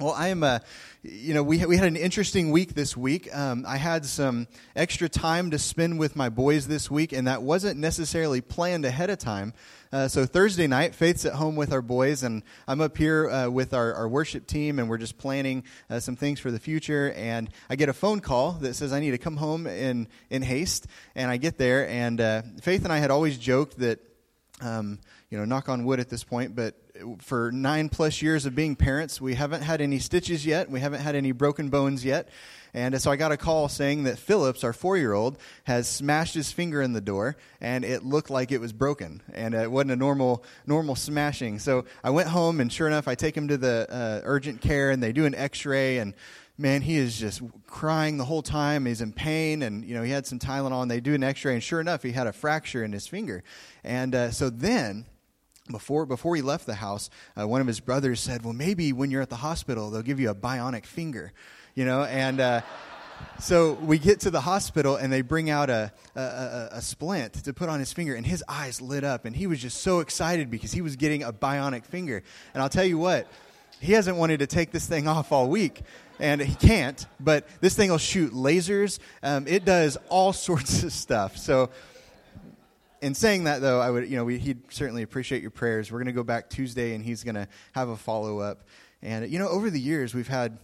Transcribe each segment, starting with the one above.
Well, I am, uh, you know, we, we had an interesting week this week. Um, I had some extra time to spend with my boys this week, and that wasn't necessarily planned ahead of time. Uh, so Thursday night, Faith's at home with our boys, and I'm up here uh, with our, our, worship team, and we're just planning uh, some things for the future. And I get a phone call that says I need to come home in, in haste, and I get there, and uh, Faith and I had always joked that, um, you know, knock on wood at this point, but for nine plus years of being parents, we haven't had any stitches yet. We haven't had any broken bones yet. And so I got a call saying that Phillips, our four year old, has smashed his finger in the door and it looked like it was broken. And it wasn't a normal, normal smashing. So I went home and sure enough, I take him to the uh, urgent care and they do an x ray and man, he is just crying the whole time. He's in pain, and you know he had some Tylenol. And they do an X-ray, and sure enough, he had a fracture in his finger. And uh, so then before before he left the house, uh, one of his brothers said, "Well, maybe when you're at the hospital, they'll give you a bionic finger." You know, and uh, so we get to the hospital and they bring out a, a, a, splint to put on his finger, and his eyes lit up, and he was just so excited because he was getting a bionic finger. And I'll tell you what, he hasn't wanted to take this thing off all week. And he can't, but this thing will shoot lasers. Um, it does all sorts of stuff. So in saying that, though, I would, you know, we, he'd certainly appreciate your prayers. We're going to go back Tuesday, and he's going to have a follow up. And you know, over the years, we've had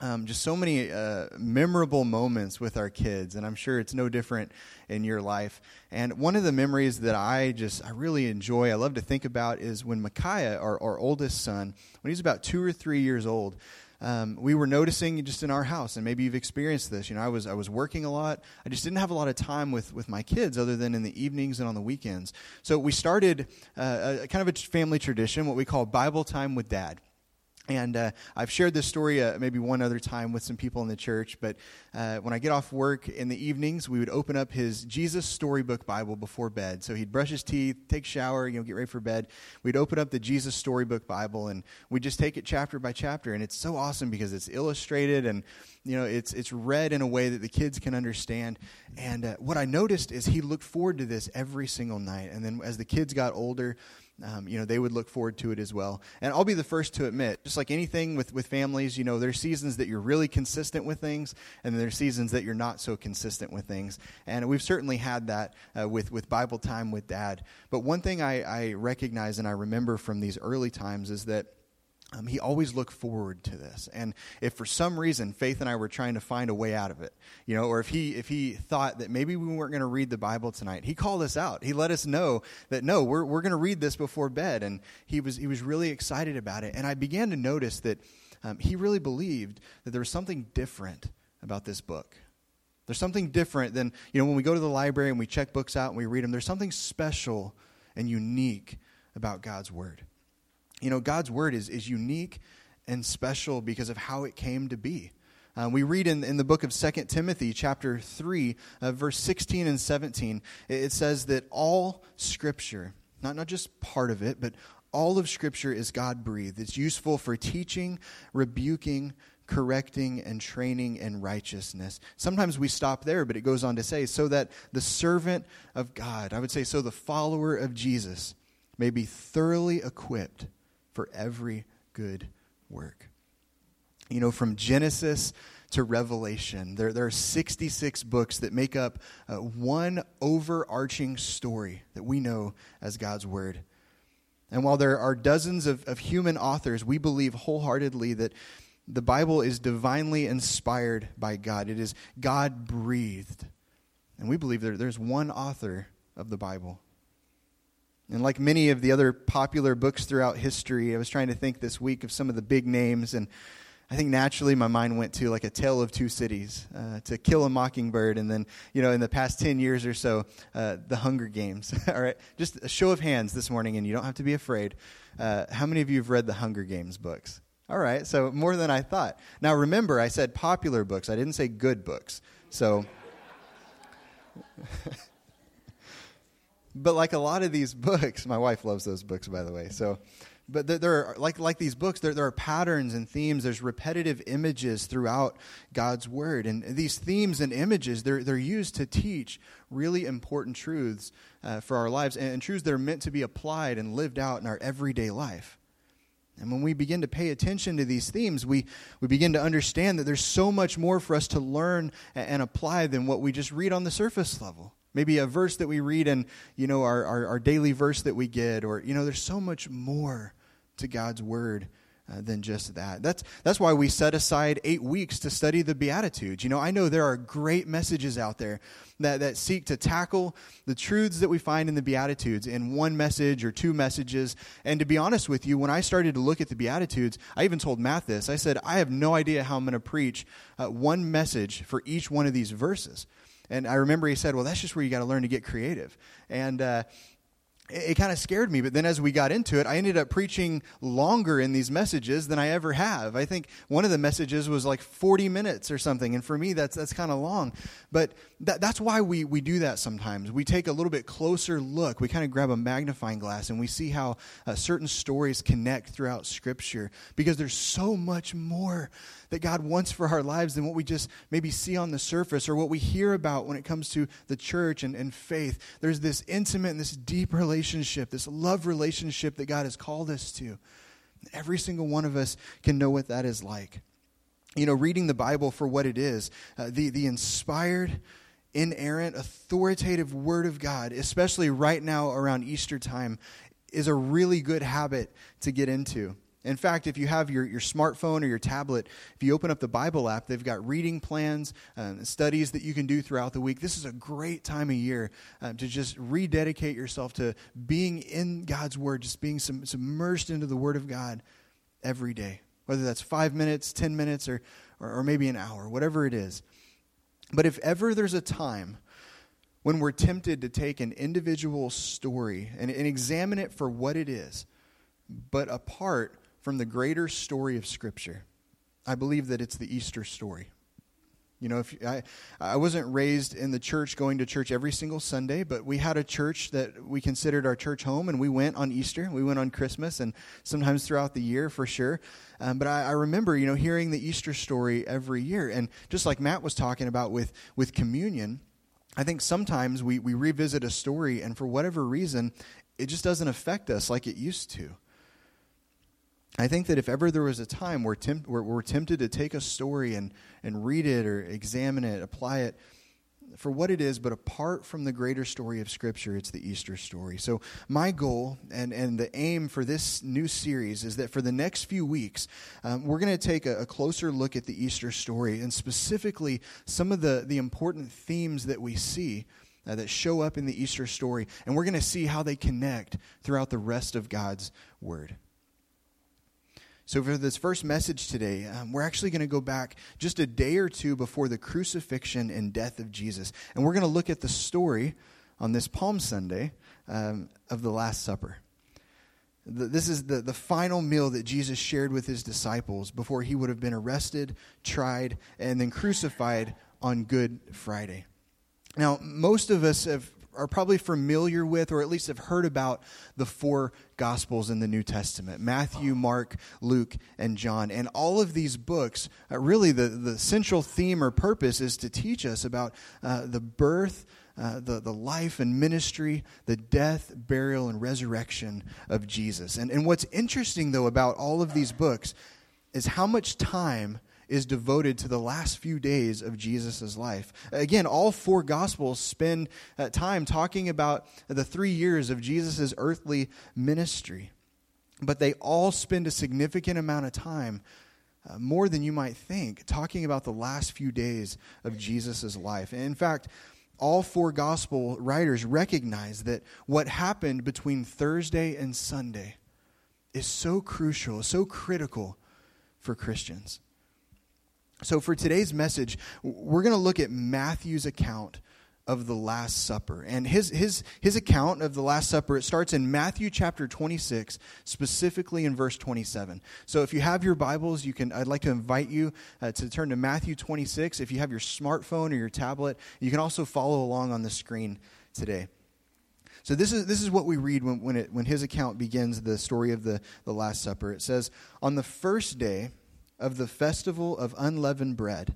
um, just so many uh, memorable moments with our kids, and I'm sure it's no different in your life. And one of the memories that I just I really enjoy, I love to think about, is when Micaiah, our, our oldest son, when he's about two or three years old um, we were noticing just in our house, and maybe you've experienced this. You know, I was I was working a lot. I just didn't have a lot of time with with my kids, other than in the evenings and on the weekends. So we started uh, a kind of a family tradition, what we call Bible time with Dad. And uh, I've shared this story uh, maybe one other time with some people in the church, but uh, when I get off work in the evenings, we would open up his Jesus Storybook Bible before bed. So he'd brush his teeth, take shower, you know, get ready for bed. We'd open up the Jesus Storybook Bible, and we'd just take it chapter by chapter. And it's so awesome because it's illustrated and you know it's it's read in a way that the kids can understand. And uh, what I noticed is he looked forward to this every single night. And then as the kids got older, um, you know, they would look forward to it as well. And I'll be the first to admit, just like anything with, with families, you know, there's seasons that you're really consistent with things, and there's seasons that you're not so consistent with things. And we've certainly had that uh, with, with Bible time with dad. But one thing I, I recognize and I remember from these early times is that um, he always looked forward to this. And if for some reason faith and i were trying to find a way out of it you know or if he if he thought that maybe we weren't going to read the bible tonight he called us out. He let us know that no we're, we're going to read this before bed. And he was he was really excited about it. And i began to notice that um, he really believed that there was something different about this book. There's something different than you know when we go to the library and we check books out and we read them there's something special and unique about god's word you know, God's word is, is unique and special because of how it came to be. Uh, we read in, in the book of 2 Timothy, chapter 3, uh, verse 16 and 17, it says that all scripture, not, not just part of it, but all of scripture is God breathed. It's useful for teaching, rebuking, correcting, and training in righteousness. Sometimes we stop there, but it goes on to say, so that the servant of God, I would say, so the follower of Jesus, may be thoroughly equipped for every good work. You know, from Genesis to Revelation, there, there are 66 books that make up uh, one overarching story that we know as God's Word. And while there are dozens of, of human authors, we believe wholeheartedly that the Bible is divinely inspired by God. It is God breathed. And we believe there, there's one author of the Bible. And like many of the other popular books throughout history, I was trying to think this week of some of the big names, and I think naturally my mind went to like a Tale of Two Cities, uh, to Kill a Mockingbird, and then, you know, in the past 10 years or so, uh, The Hunger Games. All right, just a show of hands this morning, and you don't have to be afraid. Uh, how many of you have read the Hunger Games books? All right, so more than I thought. Now remember, I said popular books, I didn't say good books. So. But like a lot of these books, my wife loves those books, by the way. So, but there, are like like these books, there, there are patterns and themes. There's repetitive images throughout God's word, and these themes and images they're they're used to teach really important truths uh, for our lives and, and truths that are meant to be applied and lived out in our everyday life. And when we begin to pay attention to these themes, we, we begin to understand that there's so much more for us to learn and apply than what we just read on the surface level. Maybe a verse that we read in, you know, our, our, our daily verse that we get, or, you know, there's so much more to God's word uh, than just that. That's, that's why we set aside eight weeks to study the Beatitudes. You know, I know there are great messages out there that, that seek to tackle the truths that we find in the Beatitudes in one message or two messages. And to be honest with you, when I started to look at the Beatitudes, I even told Matt this. I said, I have no idea how I'm going to preach uh, one message for each one of these verses. And I remember he said, Well, that's just where you got to learn to get creative. And, uh, it, kind of scared me. But then as we got into it, I ended up preaching longer in these messages than I ever have. I think one of the messages was like 40 minutes or something. And for me, that's, that's kind of long. But that, that's why we, we do that sometimes. We take a little bit closer look. We kind of grab a magnifying glass and we see how uh, certain stories connect throughout Scripture because there's so much more that God wants for our lives than what we just maybe see on the surface or what we hear about when it comes to the church and, and faith. There's this intimate and this deep relationship, this love relationship that God has called us to. Every single one of us can know what that is like. You know, reading the Bible for what it is, uh, the, the inspired, inerrant, authoritative Word of God, especially right now around Easter time, is a really good habit to get into. In fact, if you have your, your smartphone or your tablet, if you open up the Bible app, they've got reading plans, uh, studies that you can do throughout the week. This is a great time of year uh, to just rededicate yourself to being in God's Word, just being sum, submerged into the Word of God every day, whether that's five minutes, 10 minutes, or, or, or maybe an hour, whatever it is. But if ever there's a time when we're tempted to take an individual story and, and examine it for what it is, but apart from the greater story of Scripture. I believe that it's the Easter story. You know, if I, I wasn't raised in the church going to church every single Sunday, but we had a church that we considered our church home, and we went on Easter, we went on Christmas, and sometimes throughout the year for sure. Um, but I, I remember, you know, hearing the Easter story every year, and just like Matt was talking about with with communion, I think sometimes we we revisit a story, and for whatever reason, it just doesn't affect us like it used to. I think that if ever there was a time where, temp- where we're tempted to take a story and, and read it or examine it, apply it for what it is, but apart from the greater story of Scripture, it's the Easter story. So, my goal and, and the aim for this new series is that for the next few weeks, um, we're going to take a, a, closer look at the Easter story and specifically some of the, the important themes that we see. Uh, that show up in the Easter story, and we're going to see how they connect throughout the rest of God's Word. So, for this first message today, um, we're actually going to go back just a day or two before the crucifixion and death of Jesus. And we're going to look at the story on this Palm Sunday um, of the Last Supper. The, this is the, the final meal that Jesus shared with his disciples before he would have been arrested, tried, and then crucified on Good Friday. Now, most of us have are probably familiar with, or at least have heard about, the four Gospels in the New Testament Matthew, Mark, Luke, and John. And all of these books, uh, really, the, the central theme or purpose is to teach us about uh, the birth. Uh, the, the life and ministry, the death, burial, and resurrection of Jesus. And, and what's interesting, though, about all of these books is how much time is devoted to the last few days of Jesus' life. Again, all four Gospels spend uh, time talking about the three years of Jesus' earthly ministry, but they all spend a significant amount of time. Uh, more than you might think, talking about the last few days of Jesus' life. And in fact, all four gospel writers recognize that what happened between Thursday and Sunday is so crucial, so critical for Christians. So, for today's message, we're going to look at Matthew's account of the Last Supper. And his, his, his account of the Last Supper, it starts in Matthew chapter 26, specifically in verse 27. So if you have your Bibles, you can, I'd like to invite you uh, to turn to Matthew 26. If you have your smartphone or your tablet, you can also follow along on the screen today. So this is, this is what we read when, when, it, when his account begins the story of the, the Last Supper. It says, On the first day, of the festival of unleavened bread,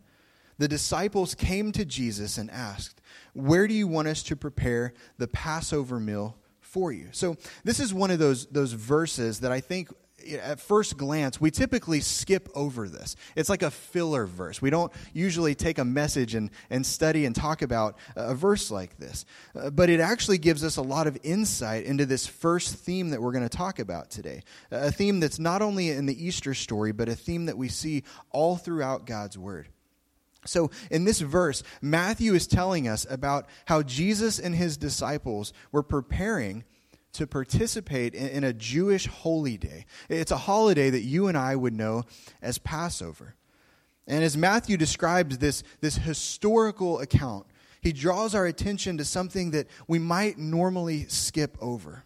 the disciples came to Jesus and asked, Where do you want us to prepare the Passover meal for you? So, this is one of those, those verses that I think at first glance, we typically skip over this. It's like a filler verse. We don't usually take a message and, and study and talk about a verse like this. Uh, but it actually gives us a lot of insight into this first theme that we're going to talk about today. A theme that's not only in the Easter story, but a theme that we see all throughout God's Word. So, in this verse, Matthew is telling us about how Jesus and his disciples were preparing to participate in, in, a Jewish holy day. It's a holiday that you and I would know as Passover. And as Matthew describes this, this historical account, he draws our attention to something that we might normally skip over.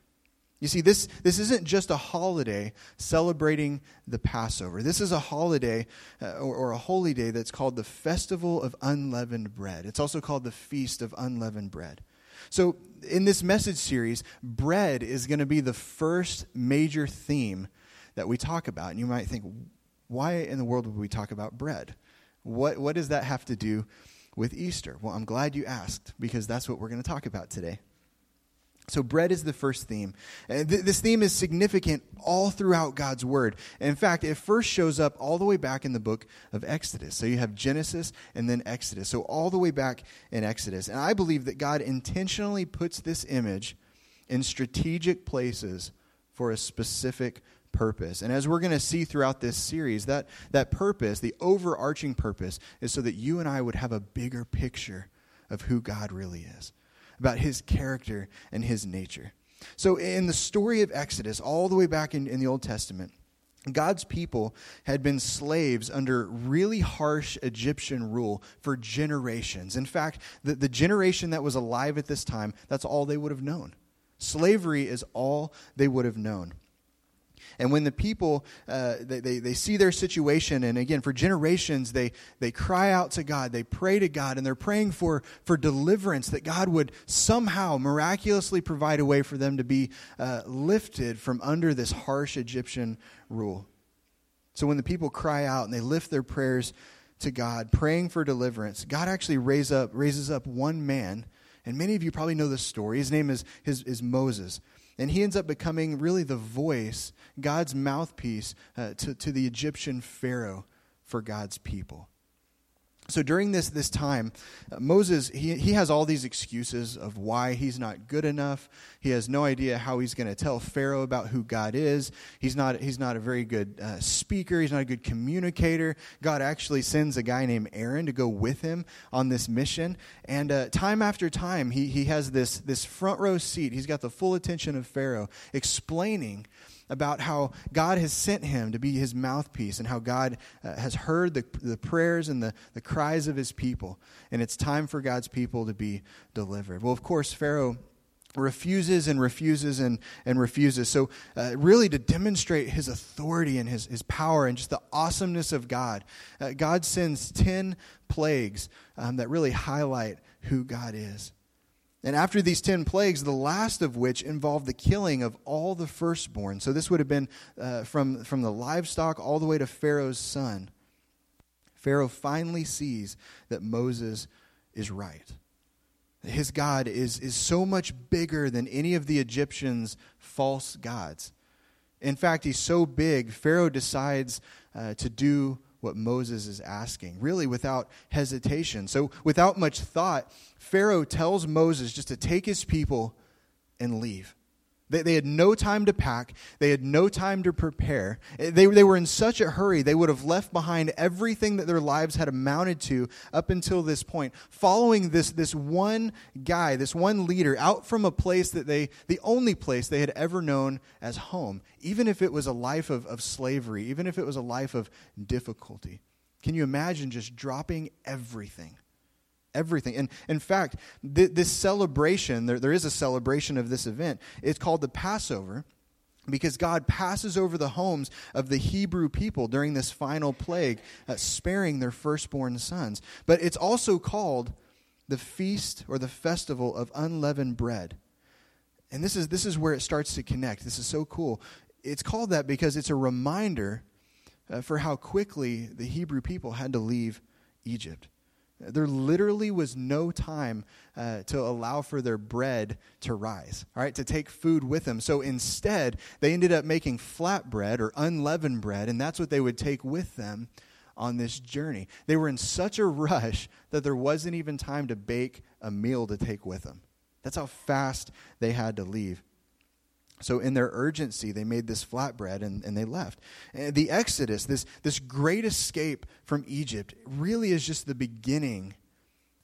You see, this, this isn't just a holiday celebrating the Passover. This is a holiday uh, or, or, a holy day that's called the Festival of Unleavened Bread. It's also called the Feast of Unleavened Bread. So, in this message series, bread is going to be the first major theme that we talk about. And you might think, why in the world would we talk about bread? What, what does that have to do with Easter? Well, I'm glad you asked because that's what we're going to talk about today. So, bread is the first theme. And th- this theme is significant all throughout God's Word. In fact, it first shows up all the way back in the book of Exodus. So, you have Genesis and then Exodus. So, all the way back in Exodus. And I believe that God intentionally puts this image in strategic places for a specific purpose. And as we're going to see throughout this series, that, that purpose, the overarching purpose, is so that you and I would have a bigger picture of who God really is about his character and his nature. So, in the story of Exodus, all the way back in, in the Old Testament, God's people had been slaves under really harsh Egyptian rule for generations. In fact, the, the generation that was alive at this time, that's all they would have known. Slavery is all they would have known. And when the people, uh, they, they, they see their situation, and again, for generations, they, they cry out to God, they pray to God, and they're praying for, for deliverance, that God would somehow miraculously provide a way for them to be uh, lifted from under this harsh Egyptian rule. So when the people cry out and they lift their prayers to God, praying for deliverance, God actually raise up, raises up one man, and many of you probably know this story. His name is, his, is Moses. And he ends up becoming really the voice, God's mouthpiece uh, to, to the Egyptian Pharaoh for God's people. So during this, this time, uh, Moses, he, he has all these excuses of why he's not good enough. He has no idea how he's going to tell Pharaoh about who God is. He's not, he's not a very good uh, speaker. He's not a good communicator. God actually sends a guy named Aaron to go with him on this mission. And uh, time after time, he, he has this, this front row seat. He's got the full attention of Pharaoh, explaining about how God has sent him to be his mouthpiece and how God uh, has heard the, the prayers and the, the cries of his people. And it's time for God's people to be delivered. Well, of course, Pharaoh refuses and refuses and, and refuses. So, uh, really, to demonstrate his authority and his, his power and just the awesomeness of God, uh, God sends 10 plagues um, that really highlight who God is. And after these 10 plagues, the last of which involved the killing of all the firstborn. So this would have been uh, from, from the livestock all the way to Pharaoh's son. Pharaoh finally sees that Moses is right. His God is, is so much bigger than any of the Egyptians' false gods. In fact, he's so big, Pharaoh decides uh, to do what Moses is asking, really without hesitation. So, without much thought, Pharaoh tells Moses just to take his people and leave. They, they had no time to pack. They had no time to prepare. Eh, they, they were in such a hurry, they would have left behind everything that their lives had amounted to up until this point, following this, this one guy, this one leader, out from a place that they, the only place they had ever known as home, even if it was a life of, of slavery, even if it was a life of difficulty. Can you imagine just dropping everything? Everything. And in fact, th- this celebration, there, there is a celebration of this event. It's called the Passover because God passes over the homes of the Hebrew people during this final plague, uh, sparing their firstborn sons. But it's also called the feast or the festival of unleavened bread. And this is, this is where it starts to connect. This is so cool. It's called that because it's a reminder uh, for how quickly the Hebrew people had to leave Egypt. There literally was no time uh, to allow for their bread to rise, all right, to take food with them. So instead, they ended up making flatbread or unleavened bread, and that's what they would take with them on this journey. They were in such a rush that there wasn't even time to bake a meal to take with them. That's how fast they had to leave. So, in their urgency, they made this flatbread and, and they left. And the Exodus, this, this great escape from Egypt, really is just the beginning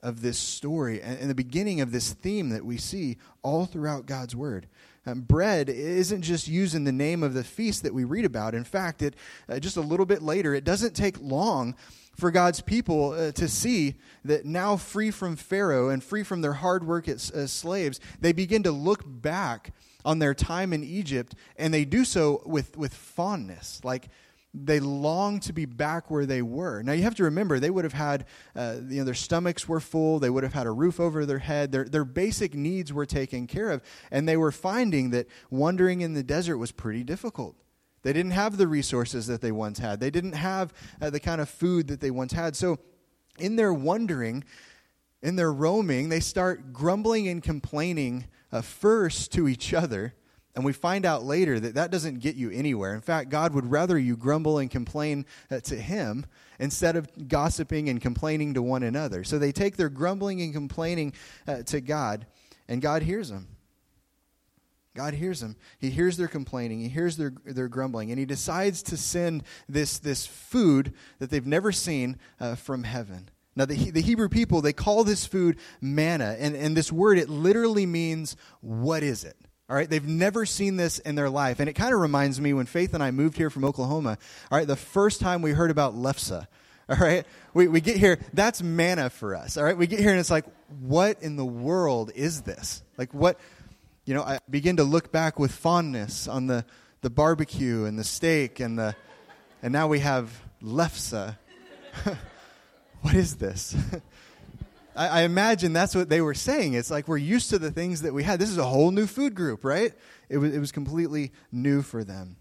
of this story and, and the beginning of this theme that we see all throughout God's Word. Um, bread isn't just used in the name of the feast that we read about. In fact, it, uh, just a little bit later, it doesn't take long for God's people uh, to see that now free from Pharaoh and free from their hard work as, as slaves, they begin to look back on their time in Egypt, and they do so with, with fondness. Like they long to be back where they were. Now you have to remember they would have had, uh, you know, their stomachs were full. They would have had a roof over their head. Their their basic needs were taken care of, and they were finding that wandering in the desert was pretty difficult. They didn't have the resources that they once had. They didn't have uh, the kind of food that they once had. So, in their wandering, in their roaming, they start grumbling and complaining uh, first to each other. And we find out later that that doesn't get you anywhere. In fact, God would rather you grumble and complain uh, to Him instead of gossiping and complaining to one another. So they take their grumbling and complaining uh, to God, and God hears them. God hears them. He hears their complaining. He hears their, their grumbling. And He decides to send this, this food that they've never seen uh, from heaven. Now, the, the Hebrew people, they call this food manna. And, and this word, it literally means, what is it? All right, they've never seen this in their life. And it kind of reminds me when Faith and I moved here from Oklahoma. All right, the first time we heard about lefse. All right, we, we get here, that's manna for us. All right, we get here and it's like, what in the world is this? Like, what, you know, I begin to look back with fondness on the, the barbecue and the steak and the, and now we have lefse. what is this? I, I, imagine that's what they were saying. It's like we're used to the things that we had. This is a whole new food group, right? It was, it was completely new for them.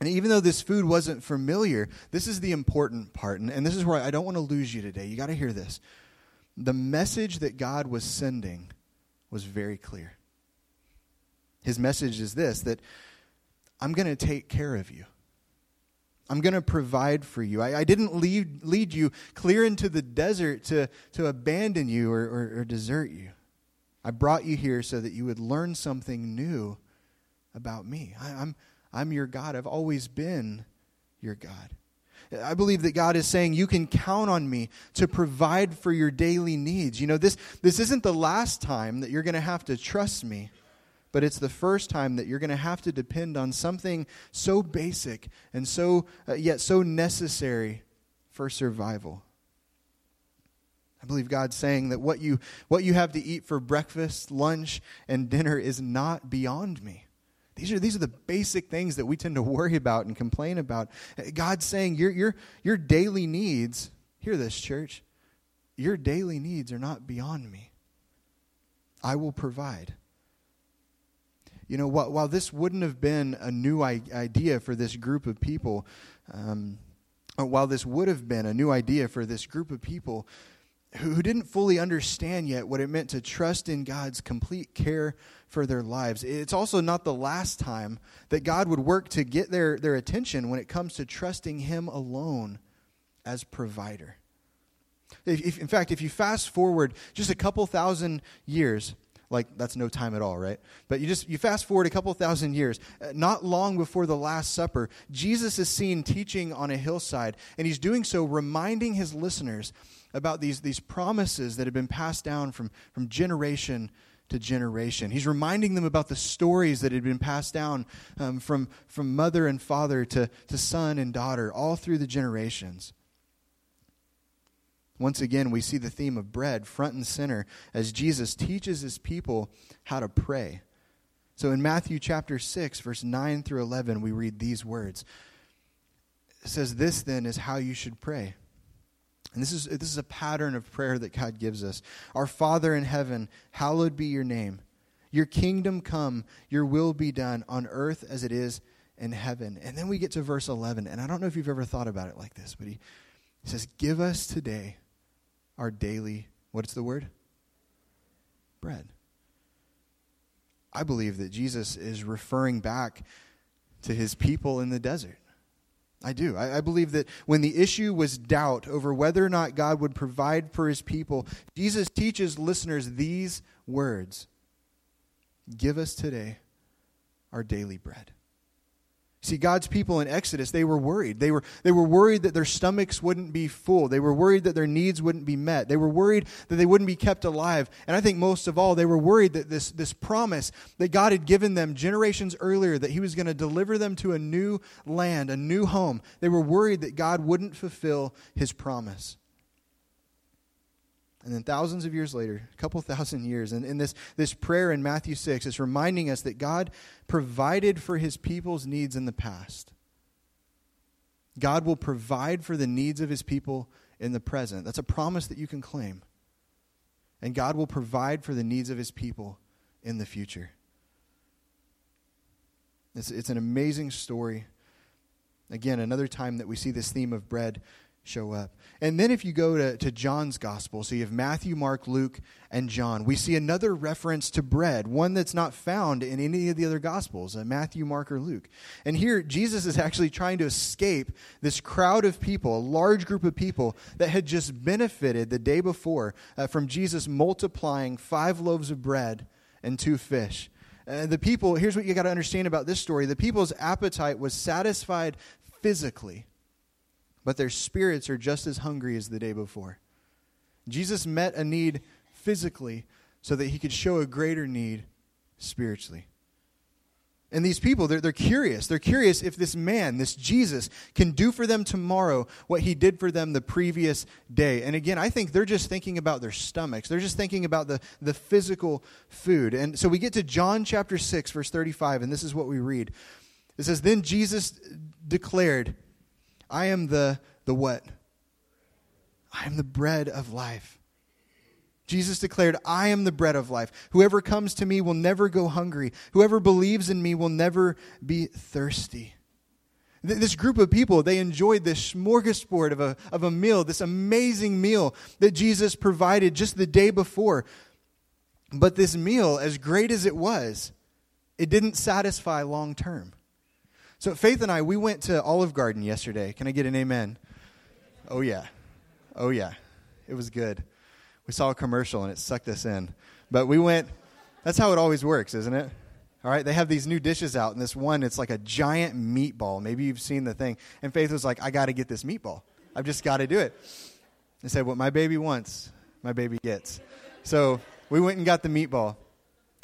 And even though this food wasn't familiar, this is the important part. And, and this is where I don't want to lose you today. You got to hear this. The message that God was sending was very clear. His message is this that I'm going to take care of you. I'm going to provide for you. I, I, didn't lead, lead you clear into the desert to, to abandon you or, or, or desert you. I brought you here so that you would learn something new about me. I, I'm, I'm your God. I've always been your God. I believe that God is saying you can count on me to provide for your daily needs. You know, this, this isn't the last time that you're going to have to trust me but it's the first time that you're going to have to depend on something so basic and so uh, yet so necessary for survival. I believe God's saying that what you what you have to eat for breakfast, lunch, and dinner is not beyond me. These are, these are the basic things that we tend to worry about and complain about. God's saying your, your, your daily needs, hear this, church, your daily needs are not beyond me. I will provide you know, while, while this wouldn't have been a new idea for this group of people, um, while this would have been a new idea for this group of people who, who didn't fully understand yet what it meant to trust in God's complete care for their lives, it's also not the last time that God would work to get their, their attention when it comes to trusting Him alone as provider. If, if, in fact, if you fast forward just a couple thousand years, like that's no time at all right but you just you fast forward a couple thousand years uh, not long before the last supper jesus is seen teaching on a hillside and he's doing so reminding his listeners about these, these promises that have been passed down from, from generation to generation. He's reminding them about the stories that had been passed down um, from, from mother and father to, to son and daughter, all through the generations. Once again, we see the theme of bread front and center as Jesus teaches his people how to pray. So in Matthew chapter 6, verse 9 through 11, we read these words. It says, This then is how you should pray. And this is, this is a pattern of prayer that God gives us. Our Father in heaven, hallowed be your name. Your kingdom come, your will be done on earth as it is in heaven. And then we get to verse 11. And I don't know if you've ever thought about it like this, but he says, Give us today our daily, what's the word? Bread. I believe that Jesus is referring back to his people in the desert. I do. I, I, believe that when the issue was doubt over whether or not God would provide for his people, Jesus teaches listeners these words Give us today our daily bread. See, God's people in Exodus, they were worried. They were, they were worried that their stomachs wouldn't be full. They were worried that their needs wouldn't be met. They were worried that they wouldn't be kept alive. And I think most of all, they were worried that this, this promise that God had given them generations earlier, that He was going to deliver them to a new land, a new home, they were worried that God wouldn't fulfill His promise. And then thousands of years later, a couple thousand years, and in this, this prayer in Matthew 6, it's reminding us that God provided for his people's needs in the past. God will provide for the needs of his people in the present. That's a promise that you can claim. And God will provide for the needs of his people in the future. It's, it's an amazing story. Again, another time that we see this theme of bread show up. And then if you go to, to John's gospel, so you have Matthew, Mark, Luke, and John, we see another reference to bread, one that's not found in any of the other gospels, uh, Matthew, Mark, or Luke. And here, Jesus is actually trying to escape this crowd of people, a large group of people that had just benefited the day before uh, from Jesus multiplying five loaves of bread and two fish. Uh, the people, here's what you got to understand about this story the people's appetite was satisfied physically but their spirits are just as hungry as the day before. Jesus met a need physically so that he could show a greater need spiritually. And these people, they're, they're curious. They're curious if this man, this Jesus, can do for them tomorrow what he did for them the previous day. And again, I think they're just thinking about their stomachs. They're just thinking about the, the physical food. And so we get to John chapter 6, verse 35, and this is what we read. It says, Then Jesus declared, I am the, the what? I am the bread of life. Jesus declared, I am the bread of life. Whoever comes to me will never go hungry. Whoever believes in me will never be thirsty. This group of people, they enjoyed this smorgasbord of a, of a meal, this amazing meal that Jesus provided just the day before. But this meal, as great as it was, it didn't satisfy long term. So, Faith and I, we went to Olive Garden yesterday. Can I get an amen? Oh, yeah. Oh, yeah. It was good. We saw a commercial and it sucked us in. But we went, that's how it always works, isn't it? All right, they have these new dishes out, and this one, it's like a giant meatball. Maybe you've seen the thing. And Faith was like, I got to get this meatball. I've just got to do it. I said, What my baby wants, my baby gets. So we went and got the meatball.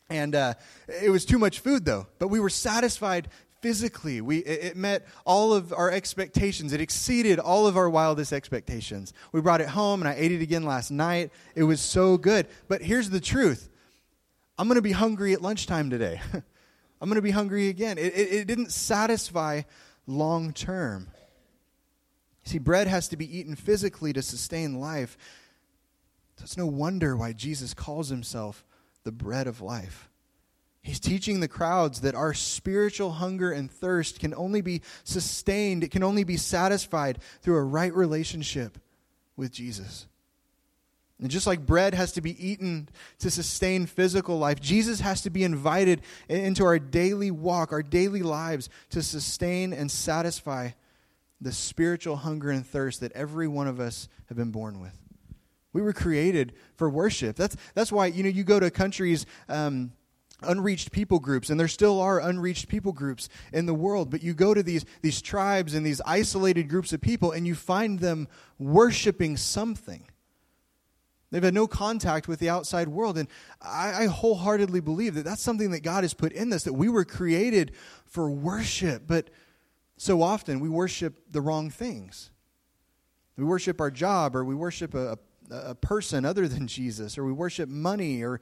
And uh, it was too much food, though. But we were satisfied physically. We, it met all of our expectations. It exceeded all of our wildest expectations. We brought it home, and I ate it again last night. It was so good. But here's the truth I'm going to be hungry at lunchtime today. I'm going to be hungry again. It, it, it didn't satisfy long term. See, bread has to be eaten physically to sustain life. So it's no wonder why Jesus calls himself the bread of life. He's teaching the crowds that our spiritual hunger and thirst can only be sustained, it can only be satisfied through a right relationship with Jesus. And just like bread has to be eaten to sustain physical life, Jesus has to be invited into our daily walk, our daily lives, to sustain and satisfy the spiritual hunger and thirst that every one of us have been born with. We were created for worship. That's, that's why, you know, you go to countries. Um, unreached people groups and there still are unreached people groups in the world but you go to these these tribes and these isolated groups of people and you find them worshiping something. They've had no contact with the outside world and I, I wholeheartedly believe that that's something that god has put in this that we were created for worship but so often we worship the wrong things. We worship our job or we worship a, a, a person other than jesus or we worship money or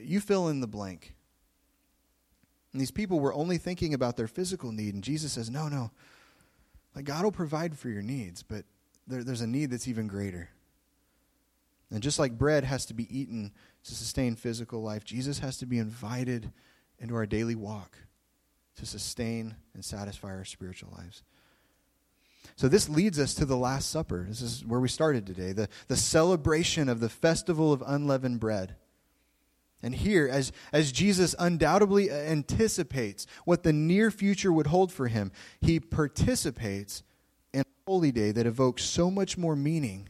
you fill in the blank and these people were only thinking about their physical need. And Jesus says, no, no. Like God will provide for your needs, but there, there's a need that's even greater. And just like bread has to be eaten to sustain physical life, Jesus has to be invited into our daily walk to sustain and satisfy our spiritual lives. So this leads us to the Last Supper. This is where we started today, the, the celebration of the festival of unleavened bread. And here, as, as Jesus undoubtedly anticipates what the near future would hold for him, he participates in a holy day that evokes so much more meaning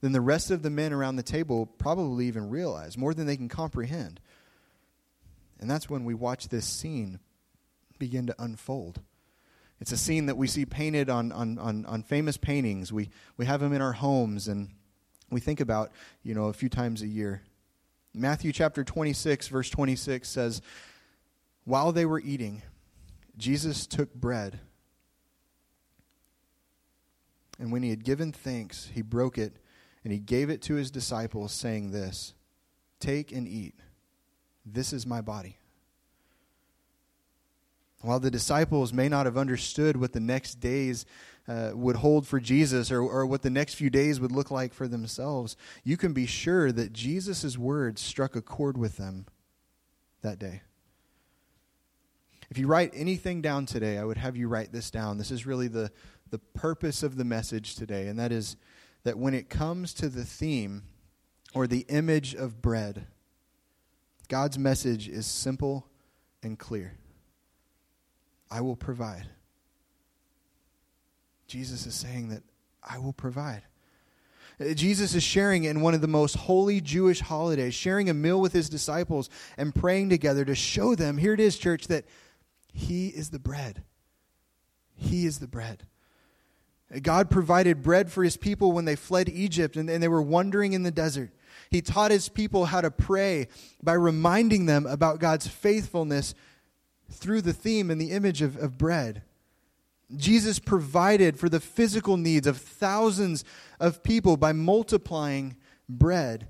than the rest of the men around the table probably even realize, more than they can comprehend. And that's when we watch this scene begin to unfold. It's a scene that we see painted on, on, on, on famous paintings. We, we have them in our homes, and we think about, you know, a few times a year. Matthew chapter 26, verse 26 says, While they were eating, Jesus took bread. And when he had given thanks, he broke it and he gave it to his disciples, saying, This, take and eat. This is my body. While the disciples may not have understood what the next days uh, would hold for Jesus or, or what the next few days would look like for themselves, you can be sure that Jesus' words struck a chord with them that day. If you write anything down today, I would have you write this down. This is really the, the purpose of the message today, and that is that when it comes to the theme or the image of bread, God's message is simple and clear I will provide. Jesus is saying that I will provide. Uh, Jesus is sharing in one of the most holy Jewish holidays, sharing a meal with his disciples and praying together to show them, here it is, church, that he is the bread. He is the bread. Uh, God provided bread for his people when they fled Egypt and, they were wandering in the desert. He taught his people how to pray by reminding them about God's faithfulness through the theme and the image of, of bread. Jesus provided for the physical needs of thousands of people by multiplying bread.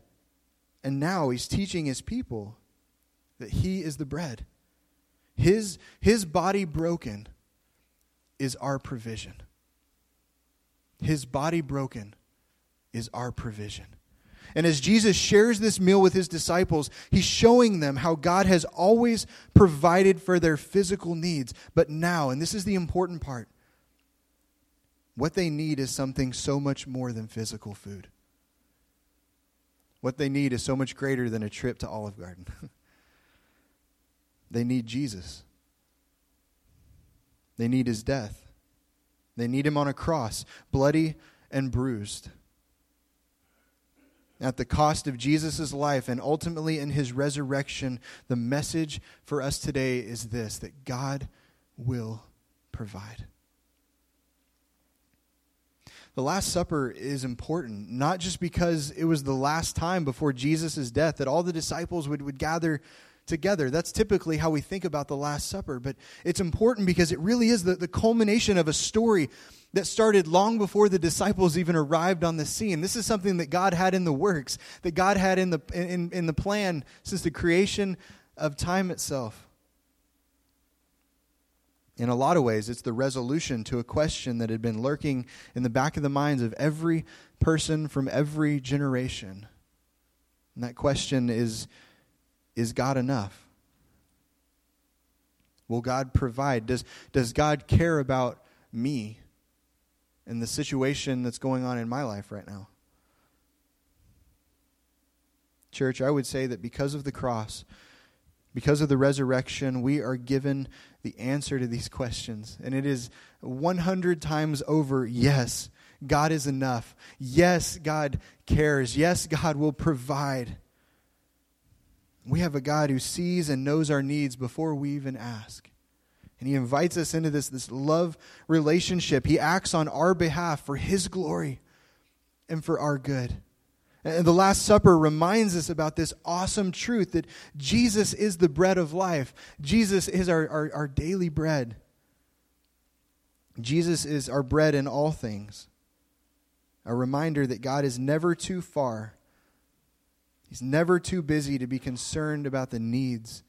And now he's teaching his people that he is the bread. His, his body broken is our provision. His body broken is our provision. And as Jesus shares this meal with his disciples, he's showing them how God has always provided for their physical needs. But now, and this is the important part, what they need is something so much more than physical food. What they need is so much greater than a trip to Olive Garden. they need Jesus. They need his death. They need him on a cross, bloody and bruised at the cost of Jesus' life and ultimately in his resurrection, the message for us today is this that God will provide. The Last Supper is important, not just because it was the last time before Jesus' death that all the disciples would, would gather together. That's typically how we think about the Last Supper, but it's important because it really is the, the culmination of a story that started long before the disciples even arrived on the scene. This is something that God had in the works, that God had in the, in, in the plan since the creation of time itself. In a lot of ways, it's the resolution to a question that had been lurking in the back of the minds of every person from every generation. And that question is Is God enough? Will God provide? Does, does God care about me? And the situation that's going on in my life right now. Church, I would say that because of the cross, because of the resurrection, we are given the answer to these questions. And it is 100 times over yes, God is enough. Yes, God cares. Yes, God will provide. We have a God who sees and knows our needs before we even ask. And he invites us into this, this love relationship. He acts on our behalf for his glory and for our good. And the Last Supper reminds us about this awesome truth that Jesus is the bread of life. Jesus is our, our, our daily bread. Jesus is our bread in all things. A reminder that God is never too far. He's never too busy to be concerned about the needs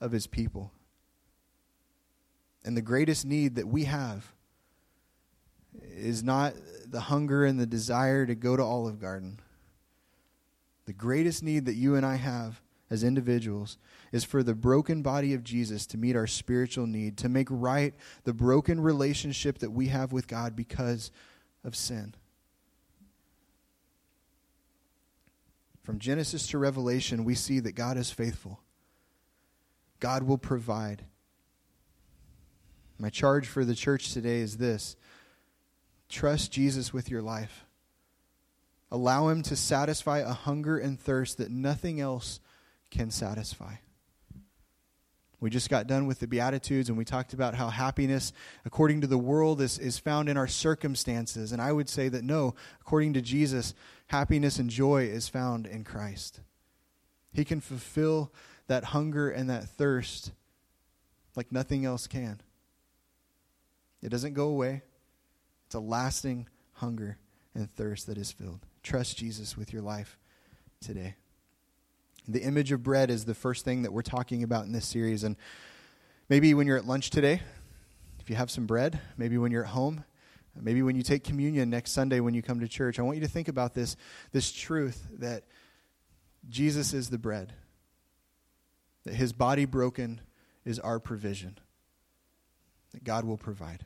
of his people. And the greatest need that we have is not the hunger and the desire to go to Olive Garden. The greatest need that you and I have as individuals is for the broken body of Jesus to meet our spiritual need, to make right the broken relationship that we have with God because of sin. From Genesis to Revelation, we see that God is faithful. God will provide. My charge for the church today is this trust Jesus with your life. Allow Him to satisfy a hunger and thirst that nothing else can satisfy. We just got done with the Beatitudes and we talked about how happiness, according to the world, is, is found in our circumstances. And I would say that no, according to Jesus, happiness and joy is found in Christ. He can fulfill that hunger and that thirst like nothing else can. It doesn't go away, it's a lasting hunger and thirst that is filled. Trust Jesus with your life today. The image of bread is the first thing that we're talking about in this series. And maybe when you're at lunch today, if you have some bread, maybe when you're at home, maybe when you take communion next Sunday when you come to church, I want you to think about this, this truth that Jesus is the bread, that his body broken is our provision, that God will provide.